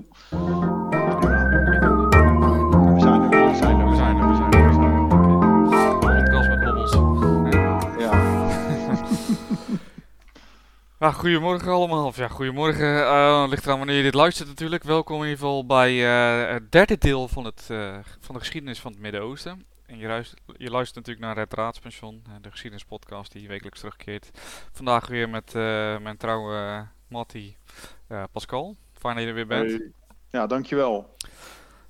We zijn er, we zijn er, we zijn er, we zijn er. we zijn er. Podcast met hobbels. Ja, goedemorgen allemaal. Of ja, goedemorgen. eh ligt eraan wanneer je dit luistert natuurlijk. Welkom in ieder geval bij eh, het derde deel van, het, eh, van de geschiedenis van het Midden-Oosten. En je luistert, je luistert natuurlijk naar het Raadspension, de geschiedenispodcast die wekelijks terugkeert. Vandaag weer met mijn trouwe uh, Mattie eh, Pascal. Fijn dat je er weer bent. Hey. ja, dankjewel.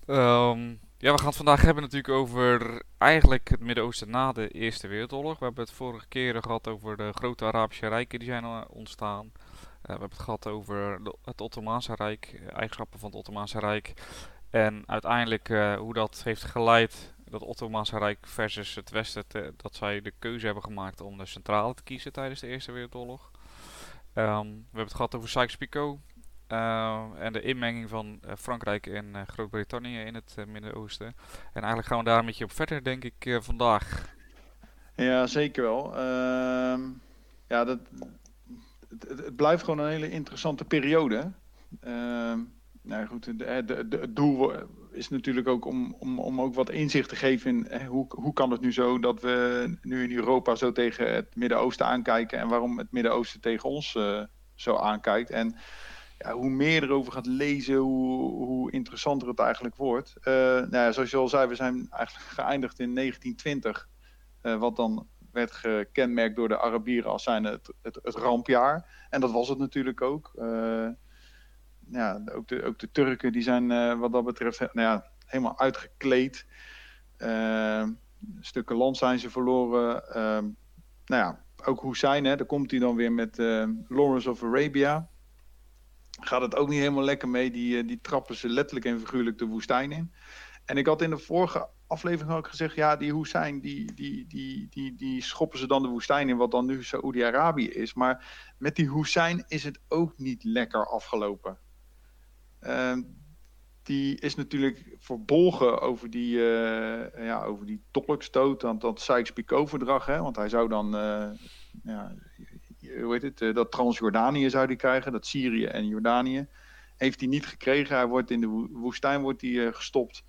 Ehm, ja, we gaan het vandaag hebben natuurlijk over eigenlijk het Midden-Oosten na de Eerste Wereldoorlog. We hebben het vorige keren gehad over de grote Arabische rijken die zijn eh, ontstaan. Eh, we hebben het gehad over het Ottomaanse Rijk, eh, eigenschappen van het Ottomaanse Rijk. En uiteindelijk hoe dat heeft geleid, dat Ottomaanse Rijk versus het Westen, te- dat zij de keuze hebben gemaakt om de centrale te kiezen tijdens de Eerste Wereldoorlog. Ehm, we hebben het gehad over Sykes-Picot. Eh, en de inmenging van eh, Frankrijk en eh, Groot-Brittannië in het eh, Midden-Oosten. En eigenlijk gaan we daar een beetje op verder, denk ik, vandaag. Ja, zeker wel. Ehm, ja, dat, het, het- blijft gewoon een hele interessante periode. Ehm nou goed, de, de, het doel is natuurlijk ook om, om, om ook wat inzicht te geven in hoe, hoe kan het nu zo dat we nu in Europa zo tegen het Midden-Oosten aankijken en waarom het Midden-Oosten tegen ons zo aankijkt. En hoe meer erover gaat lezen, hoe, hoe interessanter het eigenlijk wordt. Eh, nou ja, zoals je al zei, we zijn eigenlijk geëindigd in 1920. eh, wat dan werd gekenmerkt door de Arabieren als zijn het, het, rampjaar. En dat was het natuurlijk ook. Eh, ja, ook, de, ook de Turken die zijn wat dat betreft nou ja, helemaal uitgekleed. Stukken land zijn ze verloren. Eh, nou ja, ook Hussein, hè, daar komt hij dan weer met Lawrence of Arabia gaat het ook niet helemaal lekker mee. Die, eh, die trappen ze letterlijk en figuurlijk de woestijn in. En ik had in de vorige aflevering ook gezegd, ja, die Hussein, die, die, die, die, die schoppen ze dan de woestijn in, wat dan nu Saoedi-Arabië is. Maar met die Hussein is het ook niet lekker afgelopen. Ehm, die is natuurlijk verbolgen over die, eh ja, over die tolkstoot, dat, dat Sykes-Picot-verdrag. Want hij zou dan, eh, ja, hoe heet het, eh, dat Transjordanië zou hij krijgen, dat Syrië en Jordanië. Heeft hij niet gekregen. Hij wordt in de wo- woestijn wordt hij, eh, gestopt.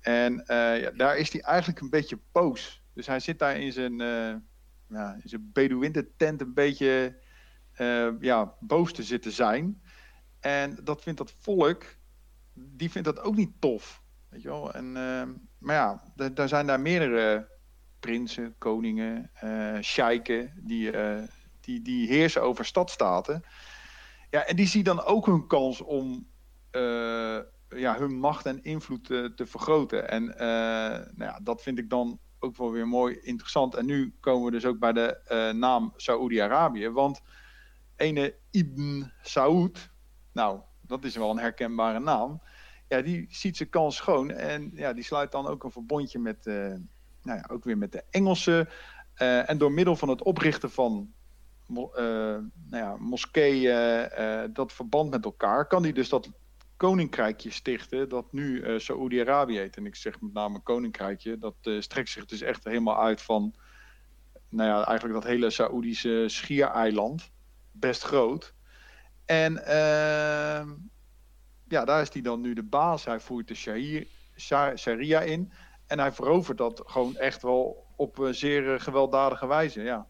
En eh, ja, daar is hij eigenlijk een beetje poos. Dus hij zit daar in zijn, eh ja, zijn Bedouinentent een beetje eh, ja, boos te zitten zijn. En dat vindt dat volk, die vindt dat ook niet tof. Weet je wel? En, eh, maar ja, da- daar zijn daar meerdere prinsen, koningen, eh sheiken, die, eh, die, die heersen over stadstaten. Ja, en die zien dan ook hun kans om eh, ja, hun macht en invloed te, te vergroten. En eh, nou ja, dat vind ik dan ook wel weer mooi interessant. En nu komen we dus ook bij de eh, naam Saoedi-Arabië. Want ene Ibn Saud, nou, dat is wel een herkenbare naam. Ja, die ziet zijn kans schoon. En ja, die sluit dan ook een verbondje met, nou ja, ook weer met de Engelsen. En door middel van het oprichten van nou ja, moskeeën, eh, dat verband met elkaar, kan hij dus dat koninkrijkje stichten dat nu eh Saoedi-Arabië heet. En ik zeg met name koninkrijkje, dat eh, strekt zich dus echt helemaal uit van, nou ja, eigenlijk dat hele Saoedische schiereiland. Best groot. En ehm, ja, daar is hij dan nu de baas. Hij voert de shari- sha- sharia in. En hij verovert dat gewoon echt wel op eh, zeer eh, gewelddadige wijze. Ja,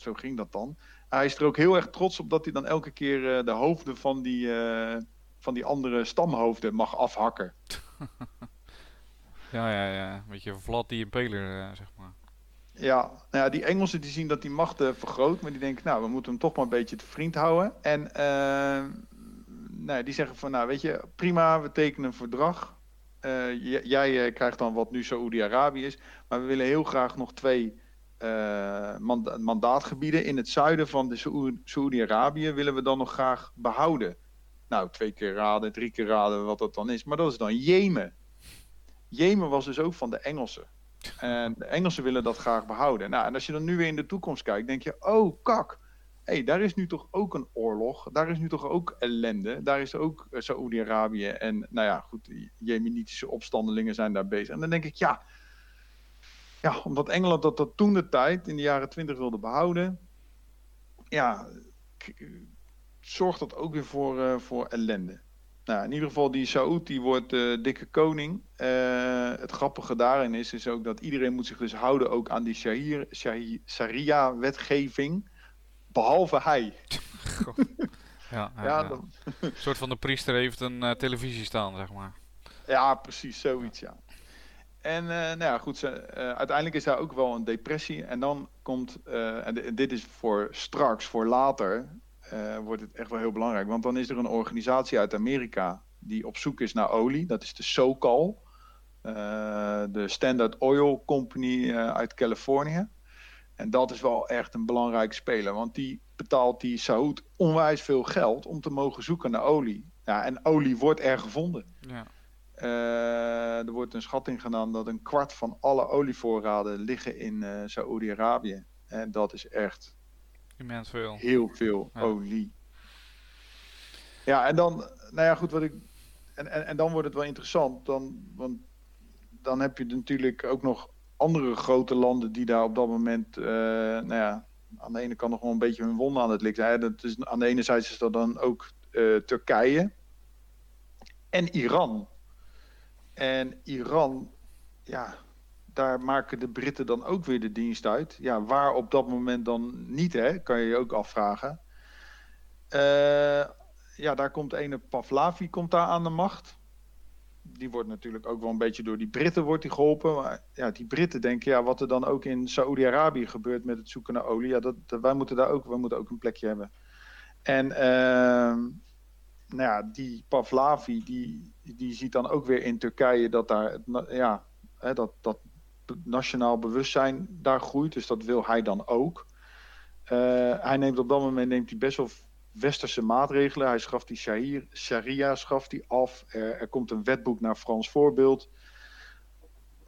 zo ging dat dan. Hij is er ook heel erg trots op dat hij dan elke keer eh, de hoofden van die, eh, van die andere stamhoofden mag afhakken. Ja, ja, ja. Een beetje Vlad die Impaler, eh, zeg maar. Ja, nou ja, die Engelsen die zien dat die macht vergroot, maar die denken, nou, we moeten hem toch maar een beetje te vriend houden. En nou, ja, die zeggen van, nou, weet je, prima, we tekenen een verdrag. Jij krijgt dan wat nu Saoedi-Arabië is, maar we willen heel graag nog twee eh, manda- mandaatgebieden in het zuiden van de Saoe- Saoedi-Arabië willen we dan nog graag behouden. Nou, twee keer raden, drie keer raden wat dat dan is, maar dat is dan Jemen. Jemen was dus ook van de Engelsen. En de Engelsen willen dat graag behouden. Nou, en als je dan nu weer in de toekomst kijkt, denk je: oh, kak. Hey, daar is nu toch ook een oorlog. Daar is nu toch ook ellende. Daar is ook uh, Saoedi-Arabië. En nou ja, goed, Jemenitische opstandelingen zijn daar bezig. En dan denk ik: ja. Ja, omdat Engeland dat, dat toen de tijd, in de jaren twintig, wilde behouden. Ja, zorgt dat ook weer voor, uh, voor ellende. nou, in ieder geval die Saoed, die wordt uh, dikke koning. Uh, het grappige daarin is, is ook dat iedereen moet zich dus houden ook aan die Sharia-wetgeving. Behalve hij. ja, ja, ja. Dan... een soort van de priester heeft een televisie staan, zeg maar. Ja, precies, zoiets, ja. En nou ja, goed, ze, uiteindelijk is daar ook wel een depressie. En dan komt, en dit is voor straks, voor later, wordt het echt wel heel belangrijk. Want dan is er een organisatie uit Amerika die op zoek is naar olie. Dat is de SoCal. De Standard Oil Company uit Californië. En dat is wel echt een belangrijke speler. Want die betaalt die Saoed onwijs veel geld om te mogen zoeken naar olie. Ja, en olie wordt er gevonden. Ja. Er wordt een schatting gedaan dat een kwart van alle olievoorraden liggen in uh, Saoedi-Arabië. En dat is echt Immens veel. Heel veel olie. Ja, en dan, nou ja, goed, wat ik. En, en, en dan wordt het wel interessant. Dan, want dan heb je natuurlijk ook nog andere grote landen die daar op dat moment, uh, nou ja, aan de ene kant nog wel een beetje hun wonden aan het likken. Dat is, aan de ene zijde is dat dan ook uh, Turkije en Iran. En Iran, ja, daar maken de Britten dan ook weer de dienst uit. Ja, waar op dat moment dan niet, hè? kan je je ook afvragen. Uh, ja, daar komt ene Pavlavi komt daar aan de macht. Die wordt natuurlijk ook wel een beetje door die Britten wordt die geholpen. Maar ja, die Britten denken, ja, wat er dan ook in Saoedi-Arabië gebeurt met het zoeken naar olie, ja, dat, wij moeten daar ook, wij moeten ook een plekje hebben. En uh, nou ja, die Pavlavi, die, die ziet dan ook weer in Turkije dat daar, ja, hè, dat, dat nationaal bewustzijn daar groeit. Dus dat wil hij dan ook. Uh, hij neemt op dat moment neemt hij best wel westerse maatregelen. Hij schaft die sharia schaft die af. Er, er, komt een wetboek naar Frans voorbeeld.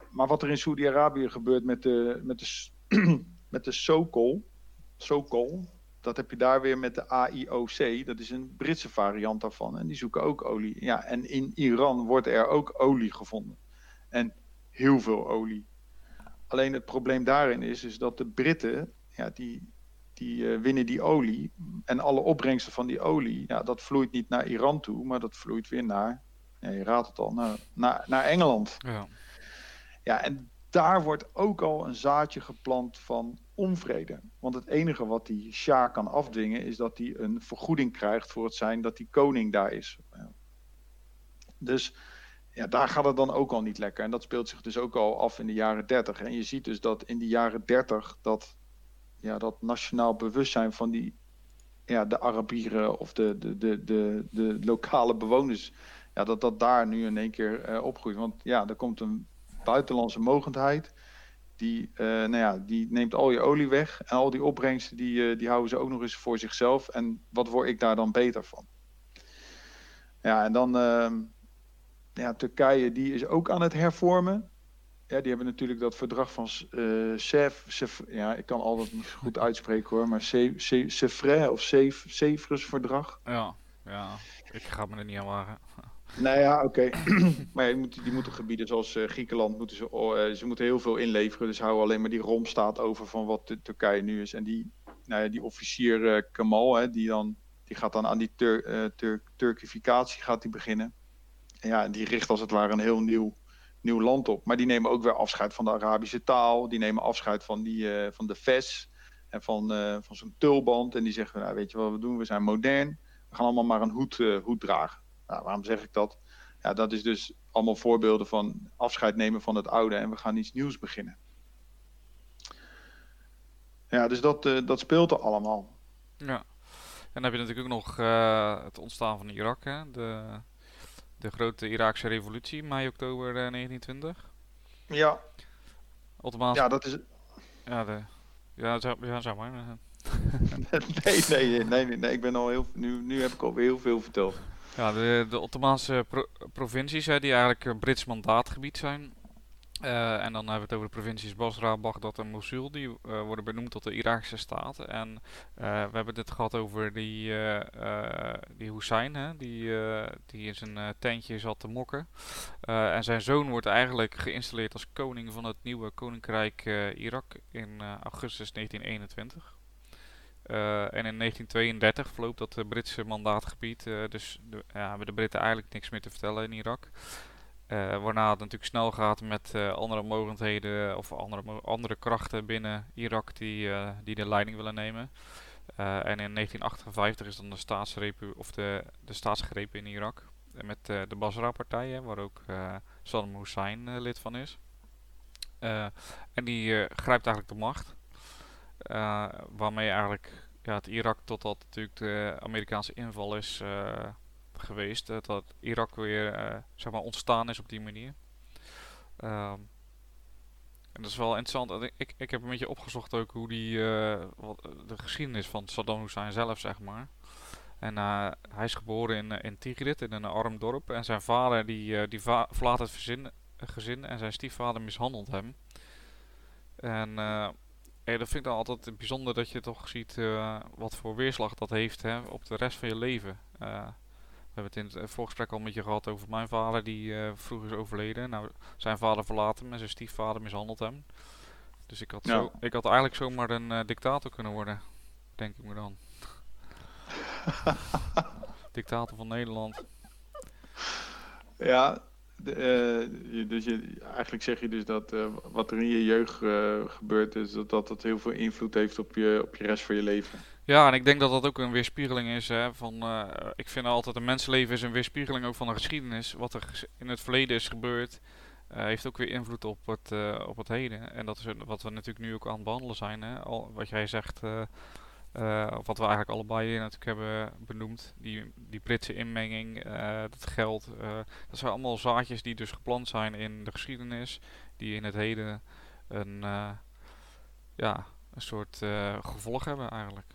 Maar wat er in Saudi-Arabië gebeurt met de, met de, met de Sokol, Sokol, dat heb je daar weer met de AIOC. Dat is een Britse variant daarvan. En die zoeken ook olie. Ja, en in Iran wordt er ook olie gevonden. En heel veel olie. Alleen het probleem daarin is, is dat de Britten, ja, die, die uh, winnen die olie. En alle opbrengsten van die olie, ja, dat vloeit niet naar Iran toe, maar dat vloeit weer naar, ja, je raadt het al, naar, naar, naar Engeland. Ja. ja, en daar wordt ook al een zaadje geplant van onvrede. Want het enige wat die Shah kan afdwingen, is dat hij een vergoeding krijgt voor het zijn dat die koning daar is. Dus ja, daar gaat het dan ook al niet lekker. En dat speelt zich dus ook al af in de jaren 30. En je ziet dus dat in de jaren 30 dat, ja, dat nationaal bewustzijn van die, ja, de Arabieren of de, de, de, de, de lokale bewoners, ja, dat dat daar nu in één keer uh, opgroeit. Want ja, er komt een buitenlandse mogendheid. Die, uh, nou ja, die neemt al je olie weg. En al die opbrengsten die, uh, die houden ze ook nog eens voor zichzelf. En wat word ik daar dan beter van? Ja, en dan ehm, ja, Turkije die is ook aan het hervormen. Ja, die hebben natuurlijk dat verdrag van uh, Sef, ja, ik kan altijd niet goed uitspreken hoor, maar Sefre of Sefres verdrag. Ja, ja, ik ga me er niet aan wagen. Nou ja, oké. maar ja, die, moeten gebieden zoals uh, Griekenland, moeten ze, uh, ze moeten heel veel inleveren. Dus houden alleen maar die rom staat over van wat Turkije nu is. En die, nou ja, die officier Kemal, hè, die, dan, die gaat dan aan die Tur Tur Turkificatie gaat die beginnen ja, die richt als het ware een heel nieuw, nieuw land op. Maar die nemen ook weer afscheid van de Arabische taal. Die nemen afscheid van, die, uh, van de VES en van, uh, van zo'n tulband. En die zeggen, nou, weet je wat we doen? We zijn modern. We gaan allemaal maar een hoed, uh, hoed dragen. Nou, waarom zeg ik dat? Ja, dat is dus allemaal voorbeelden van afscheid nemen van het oude en we gaan iets nieuws beginnen. Ja, dus dat, dat speelt er allemaal. Ja. En dan heb je natuurlijk ook nog het ontstaan van Irak. Hè? De, de grote Iraakse revolutie, mei, oktober 1920. Eh, ja. Ottomaanse... Ja, dat is... Ja, de... ja, zo, ja zeg maar. nee, nee, nee, nee, nee, ik ben al heel... Nu, nu heb ik alweer heel veel verteld. Ja, de, de Ottomaanse pro provincies, hè, die eigenlijk Brits mandaatgebied zijn, uh, en dan hebben we het over de provincies Basra, Baghdad en Mosul. Die uh, worden benoemd tot de Iraakse staat. En uh, we hebben het gehad over die, die Hussein, hè, die, die in zijn tentje zat te mokken. en zijn zoon wordt eigenlijk geïnstalleerd als koning van het nieuwe koninkrijk Irak in augustus 1921. En in 1932 verloopt dat Britse mandaatgebied. dus de, ja, hebben de Britten eigenlijk niks meer te vertellen in Irak. waarna het natuurlijk snel gaat met andere mogelijkheden of andere, andere krachten binnen Irak die, die de leiding willen nemen. en in 1958 is dan de, staatsrepu of de, de staatsgrepen in Irak. Met de Basra-partij, waar ook Saddam Hussein lid van is. en die grijpt eigenlijk de macht. Uh, waarmee eigenlijk ja, het Irak totdat natuurlijk de Amerikaanse inval is uh, geweest, dat, dat Irak weer zeg maar ontstaan is op die manier. Um, en dat is wel interessant. Ik, ik heb een beetje opgezocht ook hoe die, wat, de geschiedenis van Saddam Hussein zelf, zeg maar. En hij is geboren in, in Tigrit, in een arm dorp. En zijn vader die, die verlaat het gezin, gezin en zijn stiefvader mishandelt hem. En Hey, dat vind ik dan altijd bijzonder dat je toch ziet uh, wat voor weerslag dat heeft hè, op de rest van je leven. Uh, we hebben het in het voorgesprek al met je gehad over mijn vader die uh, vroeg is overleden. Nou, zijn vader verlaat hem en zijn stiefvader mishandelt hem. Dus ik had, zo, ik had eigenlijk zomaar een dictator kunnen worden, denk ik me dan. dictator van Nederland. Ja, uh, dus je, eigenlijk zeg je dus dat uh, wat er in je jeugd uh, gebeurt, is dat, dat heel veel invloed heeft op je, op je rest van je leven. Ja, en ik denk dat dat ook een weerspiegeling is. Hè, van, ik vind altijd een mensenleven is een weerspiegeling ook van de geschiedenis. Wat er in het verleden is gebeurd, heeft ook weer invloed op het, op het heden. En dat is wat we natuurlijk nu ook aan het behandelen zijn. Hè. Al, wat jij zegt, wat we eigenlijk allebei natuurlijk hebben benoemd. Die, die Britse inmenging, uh, dat geld. Uh, dat zijn allemaal zaadjes die dus geplant zijn in de geschiedenis. Die in het heden een, ja, een soort gevolg hebben eigenlijk.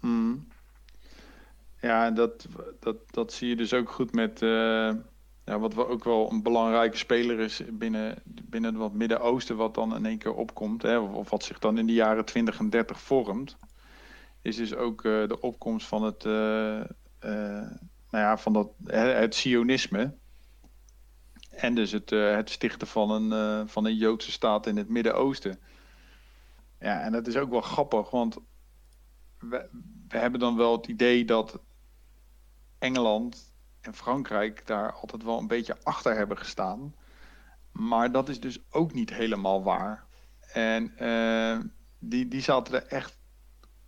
Mm. Ja, dat, dat, dat zie je dus ook goed met ja, wat ook wel een belangrijke speler is binnen, binnen het Midden-Oosten, wat dan in één keer opkomt, hè, of, wat zich dan in de jaren 20 en 30 vormt is dus ook uh, de opkomst van het, uh, nou ja, van dat, het sionisme. En dus het, het stichten van een, van een Joodse staat in het Midden-Oosten. Ja, en dat is ook wel grappig, want we, hebben dan wel het idee dat Engeland en Frankrijk daar altijd wel een beetje achter hebben gestaan. Maar dat is dus ook niet helemaal waar. En die, die zaten er echt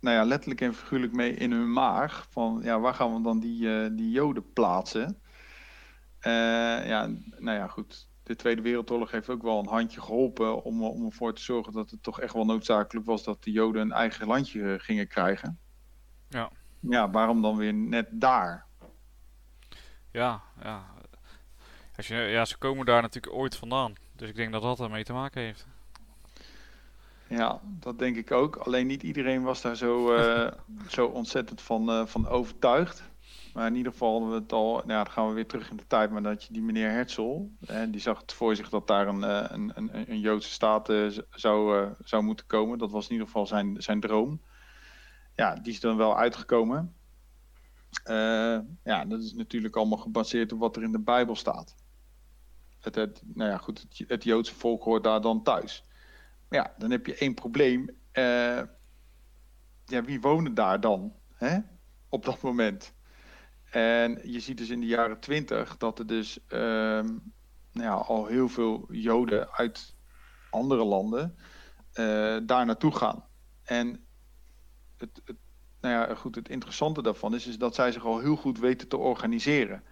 nou ja, letterlijk en figuurlijk mee in hun maag. Van ja, waar gaan we dan die, uh, die joden plaatsen? Uh, ja, nou ja, goed. De Tweede Wereldoorlog heeft ook wel een handje geholpen om, om ervoor te zorgen dat het toch echt wel noodzakelijk was dat de Joden een eigen landje gingen krijgen. Ja. Ja, waarom dan weer net daar? Ja, ja. Als je, ja, ze komen daar natuurlijk ooit vandaan. Dus ik denk dat dat ermee te maken heeft. Ja, dat denk ik ook. Alleen niet iedereen was daar zo, uh, zo ontzettend van, uh, van overtuigd. Maar in ieder geval hadden we het al, nou ja, dan gaan we weer terug in de tijd, maar dat je die meneer Herzl, hè, die zag het voor zich dat daar een, uh, een, een, een, Joodse staat zou, zou moeten komen. Dat was in ieder geval zijn, zijn droom. Ja, die is dan wel uitgekomen. ja, dat is natuurlijk allemaal gebaseerd op wat er in de Bijbel staat. Het, het, nou ja, goed, het, het Joodse volk hoort daar dan thuis ja, dan heb je één probleem. Uh, ja, wie wonen daar dan hè? op dat moment? En je ziet dus in de jaren twintig dat er dus uh, nou ja, al heel veel Joden uit andere landen uh, daar naartoe gaan. En het, het, nou ja, goed, het interessante daarvan is, is dat zij zich al heel goed weten te organiseren.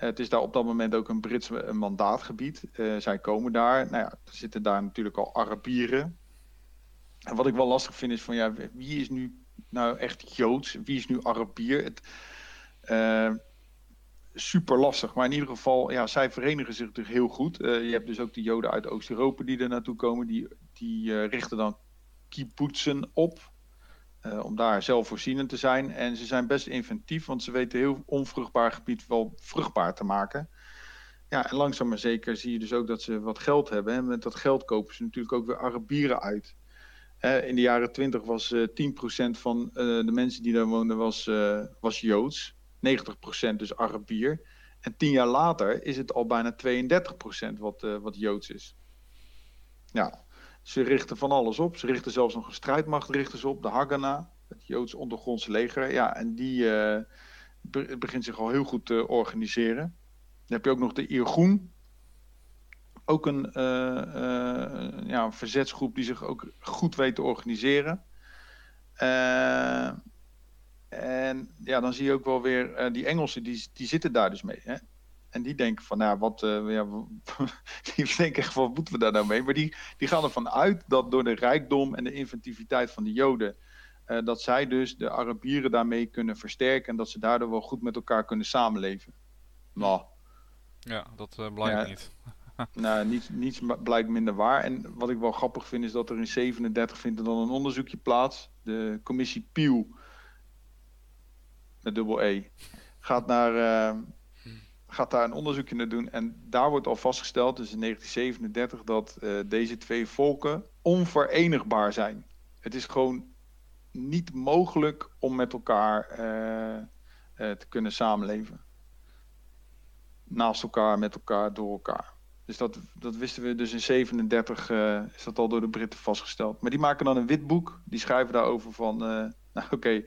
Het is daar op dat moment ook een Brits mandaatgebied. Uh, zij komen daar. Nou ja, er zitten daar natuurlijk al Arabieren. En wat ik wel lastig vind is van ja, wie is nu nou echt Joods? Wie is nu Arabier? Het, uh, super lastig. Maar in ieder geval, ja, zij verenigen zich natuurlijk heel goed. Je hebt dus ook de Joden uit Oost-Europa die er naartoe komen. Die, die richten dan kibbutzen op. Uh, om daar zelfvoorzienend te zijn. En ze zijn best inventief, want ze weten heel onvruchtbaar gebied wel vruchtbaar te maken. Ja, en langzaam maar zeker zie je dus ook dat ze wat geld hebben. En met dat geld kopen ze natuurlijk ook weer Arabieren uit. Uh, in de jaren 20 was uh, eh, 10% van de mensen die daar woonden was, was Joods. 90% dus Arabier. En tien jaar later is het al bijna 32% wat, wat Joods is. Ja, ze richten van alles op. Ze richten zelfs nog een strijdmacht richten ze op, de Haganah, het Joods ondergrondse leger. Ja, en die begint zich al heel goed te organiseren. Dan heb je ook nog de Irgun. Ook een, ja, een verzetsgroep die zich ook goed weet te organiseren. en ja, dan zie je ook wel weer, die Engelsen die, die zitten daar dus mee. Hè? En die denken van, nou, wat, uh, ja, die denken echt, wat moeten we daar nou mee? Maar die, die gaan ervan uit dat door de rijkdom en de inventiviteit van de Joden, uh, dat zij dus de Arabieren daarmee kunnen versterken en dat ze daardoor wel goed met elkaar kunnen samenleven. Nou. Ja, dat uh, blijkt niet. nou, niets, niets blijkt minder waar. En wat ik wel grappig vind, is dat er in 37 vindt er dan een onderzoekje plaats. De commissie Pew, met dubbel E, gaat naar gaat daar een onderzoekje naar doen. En daar wordt al vastgesteld, dus in 1937, dat uh, deze twee volken onverenigbaar zijn. Het is gewoon niet mogelijk om met elkaar uh, uh, te kunnen samenleven. Naast elkaar, met elkaar, door elkaar. Dus dat, dat wisten we dus in 37 is dat al door de Britten vastgesteld. Maar die maken dan een wit boek. Die schrijven daarover van, nou oké,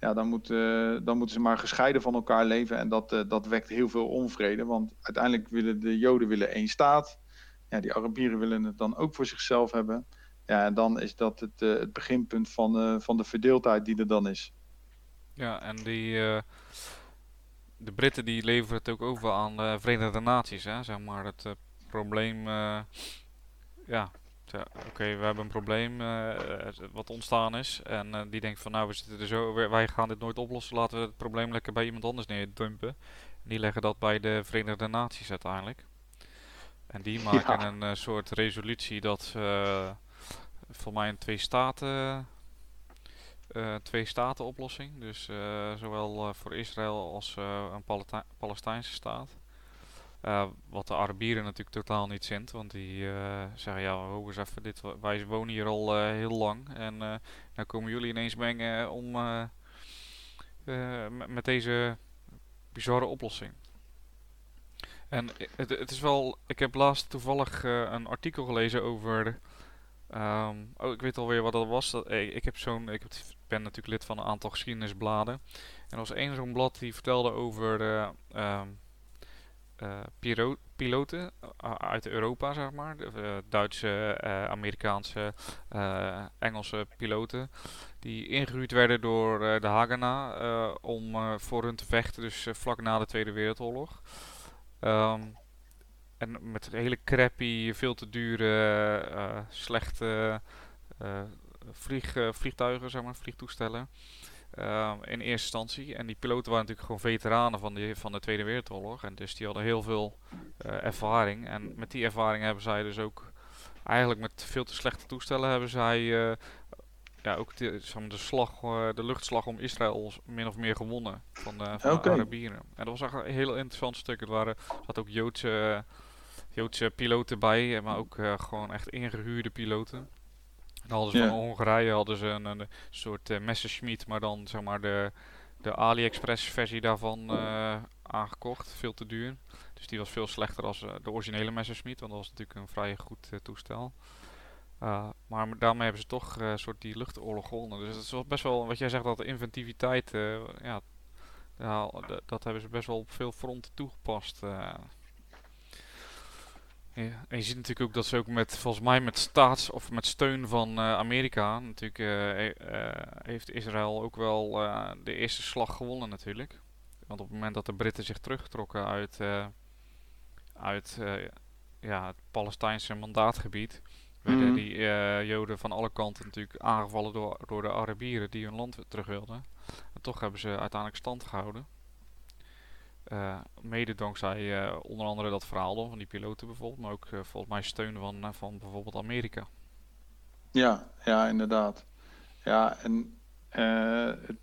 ja, dan, moet, uh, dan moeten ze maar gescheiden van elkaar leven. En dat, uh, dat wekt heel veel onvrede. Want uiteindelijk willen de Joden willen één staat. Ja, die Arabieren willen het dan ook voor zichzelf hebben. Ja, en dan is dat het, uh, het beginpunt van, van de verdeeldheid die er dan is. Ja, en die, de Britten die leveren het ook over aan de Verenigde Naties. Hè? Zeg maar het probleem ja, ja, oké, we hebben een probleem uh, wat ontstaan is. En uh, die denkt van nou, we zitten er zo, wij gaan dit nooit oplossen. Laten we het probleem lekker bij iemand anders neerdumpen. En die leggen dat bij de Verenigde Naties uiteindelijk. En die maken ja. een uh, soort resolutie dat voor mij een twee staten, twee staten oplossing. Dus zowel voor Israël als een Palestijnse staat. Uh, wat de Arabieren natuurlijk totaal niet zint, want die uh, zeggen ja, hoor eens even, dit, wij wonen hier al uh, heel lang en dan komen jullie ineens mengen om met deze bizarre oplossing. En het, het, is wel, ik heb laatst toevallig een artikel gelezen over, um, oh ik weet alweer wat dat was, ik heb zo'n, ik ben natuurlijk lid van een aantal geschiedenisbladen en er was één zo'n blad die vertelde over um, uh, piloten uh, uit Europa, zeg maar. De, uh, Duitse, Amerikaanse, Engelse piloten. Die ingehuurd werden door de Haganah om voor hun te vechten, dus vlak na de Tweede Wereldoorlog. Um, en met hele crappy, veel te dure, slechte vlieg, vliegtuigen, zeg maar, vliegtoestellen. Uh, in eerste instantie. En die piloten waren natuurlijk gewoon veteranen van, die, van de Tweede Wereldoorlog. En dus die hadden heel veel uh, ervaring. En met die ervaring hebben zij dus ook eigenlijk met veel te slechte toestellen hebben zij uh, ja, ook de, de, slag, de luchtslag om Israël min of meer gewonnen van, de, van okay. de Arabieren. En dat was echt een heel interessant stuk. Er waren, zat ook Joodse, Joodse piloten bij, maar ook gewoon echt ingehuurde piloten. Dan hadden ze van Hongarije hadden ze een, een soort uh, Messerschmitt, maar dan zeg maar de, de AliExpress versie daarvan uh, aangekocht. Veel te duur. Dus die was veel slechter als uh, de originele Messerschmitt, want dat was natuurlijk een vrij goed toestel. maar daarmee hebben ze toch een soort die luchtoorlog gewonnen. Dus het is best wel, wat jij zegt, dat de inventiviteit, ja, ja, dat hebben ze best wel op veel fronten toegepast. Ja, en je ziet natuurlijk ook dat ze ook met, volgens mij met staats- of met steun van uh, Amerika, natuurlijk uh, heeft Israël ook wel de eerste slag gewonnen natuurlijk. Want op het moment dat de Britten zich terugtrokken uit, uit ja, het Palestijnse mandaatgebied, werden mm. die Joden van alle kanten natuurlijk aangevallen door, door de Arabieren die hun land terug wilden. En toch hebben ze uiteindelijk stand gehouden. Uh, mede dankzij uh, onder andere dat verhaal dan van die piloten bijvoorbeeld, maar ook uh, volgens mij steun van, van bijvoorbeeld Amerika. Ja, ja, inderdaad. Ja, en het,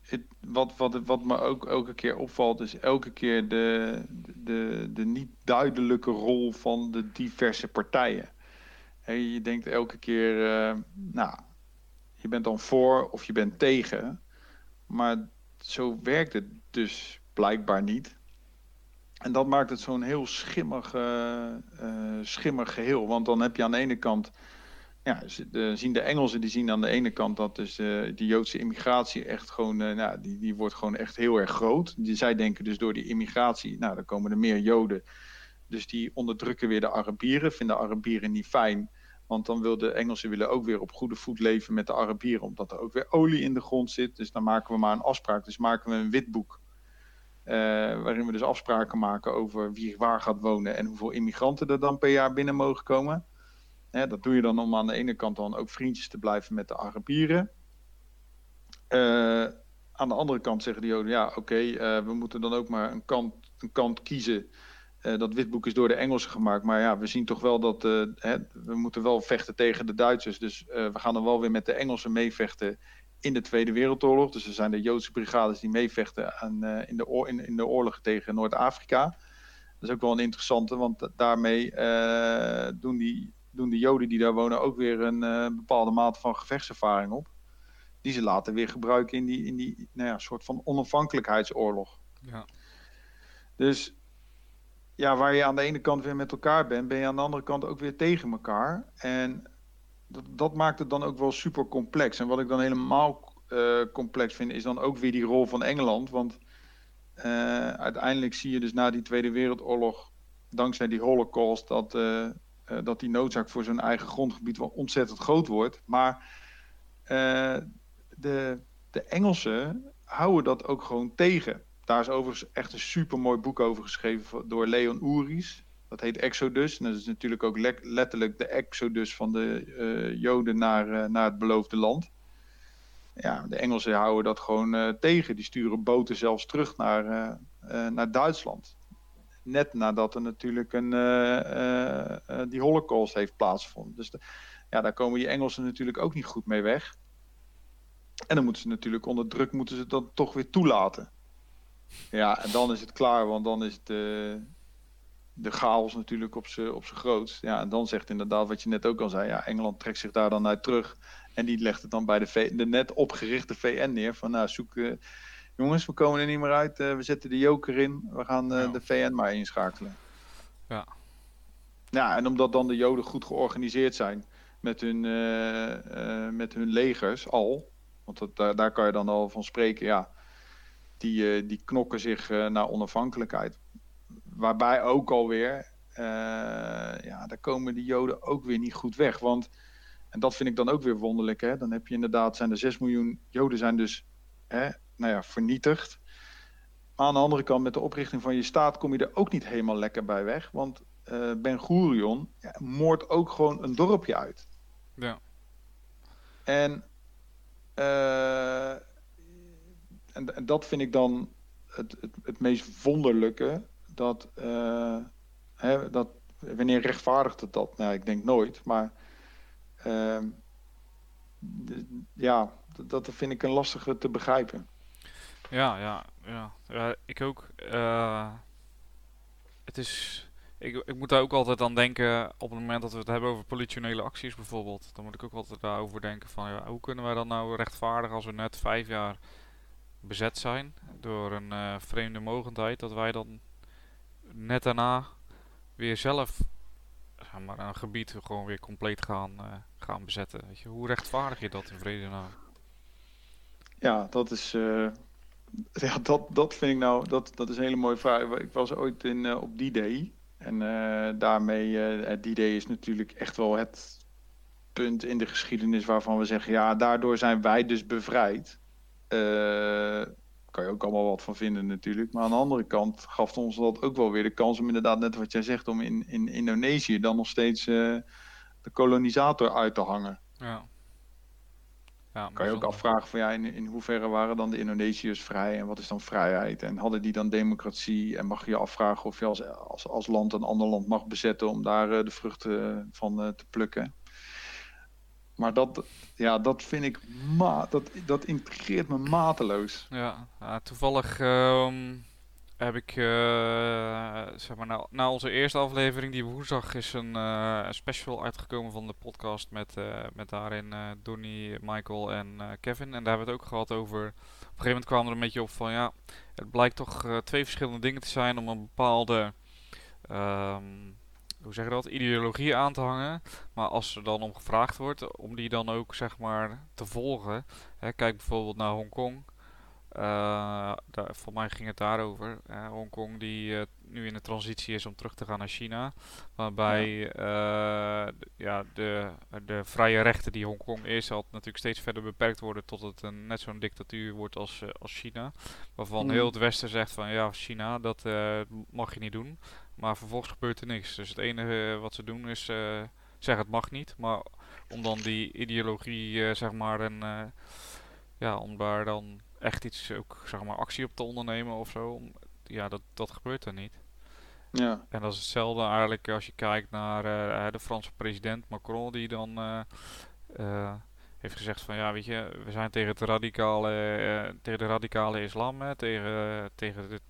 het, wat, wat, wat me ook elke keer opvalt, is elke keer de, de, de niet duidelijke rol van de diverse partijen. Hey, je denkt elke keer, nou, je bent dan voor of je bent tegen, maar zo werkt het dus blijkbaar niet. En dat maakt het zo'n heel schimmig, uh, uh, schimmig geheel. Want dan heb je aan de ene kant ja, de, zien de Engelsen die zien aan de ene kant dat dus uh, die Joodse immigratie echt gewoon, nou, die, die wordt gewoon echt heel erg groot. Die, zij denken dus door die immigratie, nou, dan komen er meer Joden. Dus die onderdrukken weer de Arabieren, vinden Arabieren niet fijn. Want dan wil de Engelsen willen ook weer op goede voet leven met de Arabieren, omdat er ook weer olie in de grond zit. Dus dan maken we maar een afspraak. Dus maken we een witboek. Uh, waarin we dus afspraken maken over wie waar gaat wonen en hoeveel immigranten er dan per jaar binnen mogen komen. Dat doe je dan om aan de ene kant dan ook vriendjes te blijven met de Arabieren. Uh, aan de andere kant zeggen de Joden, ja oké, uh, we moeten dan ook maar een kant, een kant kiezen. Dat witboek is door de Engelsen gemaakt, maar ja, we zien toch wel dat hè, we moeten wel vechten tegen de Duitsers. Dus we gaan dan wel weer met de Engelsen meevechten in de Tweede Wereldoorlog. Dus er zijn de Joodse brigades die meevechten aan, in, de oor, in, in de oorlog tegen Noord-Afrika. Dat is ook wel een interessante, want daarmee doen die doen de Joden die daar wonen ook weer een uh, bepaalde mate van gevechtservaring op. Die ze later weer gebruiken in die, in die nou ja, soort van onafhankelijkheidsoorlog. Ja. Dus ja, waar je aan de ene kant weer met elkaar bent, ben je aan de andere kant ook weer tegen elkaar. En dat, dat maakt het dan ook wel super complex. En wat ik dan helemaal uh, complex vind, is dan ook weer die rol van Engeland. Want uh, uiteindelijk zie je dus na die Tweede Wereldoorlog, dankzij die Holocaust, dat uh, dat die noodzaak voor zijn eigen grondgebied wel ontzettend groot wordt. Maar de, de Engelsen houden dat ook gewoon tegen. Daar is overigens echt een super mooi boek over geschreven door Leon Uris. Dat heet Exodus. En dat is natuurlijk ook le letterlijk de Exodus van de uh, Joden naar, naar het beloofde land. Ja, de Engelsen houden dat gewoon tegen. Die sturen boten zelfs terug naar, naar Duitsland net nadat er natuurlijk een, die holocaust heeft plaatsgevonden. Dus de, ja, daar komen die Engelsen natuurlijk ook niet goed mee weg. En dan moeten ze natuurlijk onder druk moeten ze dat toch weer toelaten. Ja, en dan is het klaar, want dan is de, de chaos natuurlijk op zijn op grootst. Ja, en dan zegt inderdaad wat je net ook al zei. Ja, Engeland trekt zich daar dan uit terug. En die legt het dan bij de, v, de net opgerichte VN neer. Van nou, zoek, jongens, we komen er niet meer uit. Uh, we zetten de joker in. We gaan uh, ja. de VN maar inschakelen. Ja. Ja, en omdat dan de Joden goed georganiseerd zijn met hun, met hun legers al. Want dat, daar, daar kan je dan al van spreken. Ja, die, die knokken zich naar onafhankelijkheid. Waarbij ook alweer, ja, daar komen de Joden ook weer niet goed weg. Want, en dat vind ik dan ook weer wonderlijk. Hè? Dan heb je inderdaad, zijn er 6 miljoen Joden zijn dus hè, nou ja, vernietigd. Maar aan de andere kant, met de oprichting van je staat kom je er ook niet helemaal lekker bij weg. Want uh, Ben Gurion ja, moordt ook gewoon een dorpje uit. Ja. En, uh, en, en, dat vind ik dan het, het, het meest wonderlijke. Dat, uh, hè, dat, wanneer rechtvaardigt het dat? Nou, ik denk nooit. Maar ehm, ja, dat vind ik een lastige te begrijpen. Ja, ja, ja. ik ook. Uh, het is. Ik, ik moet daar ook altijd aan denken op het moment dat we het hebben over politionele acties bijvoorbeeld. Dan moet ik ook altijd daarover denken van ja, hoe kunnen wij dan nou rechtvaardigen als we net vijf jaar bezet zijn door een uh, vreemde mogendheid, dat wij dan net daarna weer zelf maar, een gebied gewoon weer compleet gaan, uh, gaan bezetten. Je, hoe rechtvaardig je dat in vrede? Ja, dat is, uh, ja, dat, dat vind ik nou, dat, dat is een hele mooie vraag. Ik was ooit in, uh, op die day en daarmee, die day is natuurlijk echt wel het punt in de geschiedenis waarvan we zeggen, ja, daardoor zijn wij dus bevrijd. Kan je ook allemaal wat van vinden natuurlijk. Maar aan de andere kant gaf ons dat ook wel weer de kans om inderdaad, net wat jij zegt, om in, in Indonesië dan nog steeds de kolonisator uit te hangen. Ja. Ja, kan je ook afvragen van ja, in, in hoeverre waren dan de Indonesiërs vrij en wat is dan vrijheid? En hadden die dan democratie? En mag je je afvragen of je als, als, als land een ander land mag bezetten om daar uh, de vruchten van uh, te plukken? Maar dat, ja, dat vind ik, ma dat, dat intrigeert me mateloos. Ja, toevallig um, heb ik, uh, zeg maar, na, na, onze eerste aflevering, die woensdag, is een, uh, een special uitgekomen van de podcast met, uh, met daarin Donnie, Michael en Kevin. En daar hebben we het ook gehad over. Op een gegeven moment kwam er een beetje op van ja, het blijkt toch twee verschillende dingen te zijn om een bepaalde um, hoe zeg je dat, ideologie aan te hangen. Maar als er dan om gevraagd wordt, om die dan ook zeg maar te volgen. Hè, kijk bijvoorbeeld naar Hongkong. Uh, voor mij ging het daarover. Uh, Hongkong die uh, nu in de transitie is om terug te gaan naar China. Waarbij ja. ja de, de vrije rechten die Hongkong is, al natuurlijk steeds verder beperkt worden tot het een, net zo'n dictatuur wordt als, als China. Waarvan mm. heel het Westen zegt van ja, China, dat mag je niet doen. Maar vervolgens gebeurt er niks. Dus het enige wat ze doen is zeggen het mag niet. Maar om dan die ideologie, zeg maar, en ja, om daar dan echt iets, ook zeg maar actie op te ondernemen of zo. Ja, dat, dat gebeurt er niet. Ja. En dat is hetzelfde eigenlijk als je kijkt naar uh, de Franse president Macron, die dan uh, uh, heeft gezegd van ja, weet je, we zijn tegen, het radicale, tegen de radicale islam, hè, tegen, tegen de,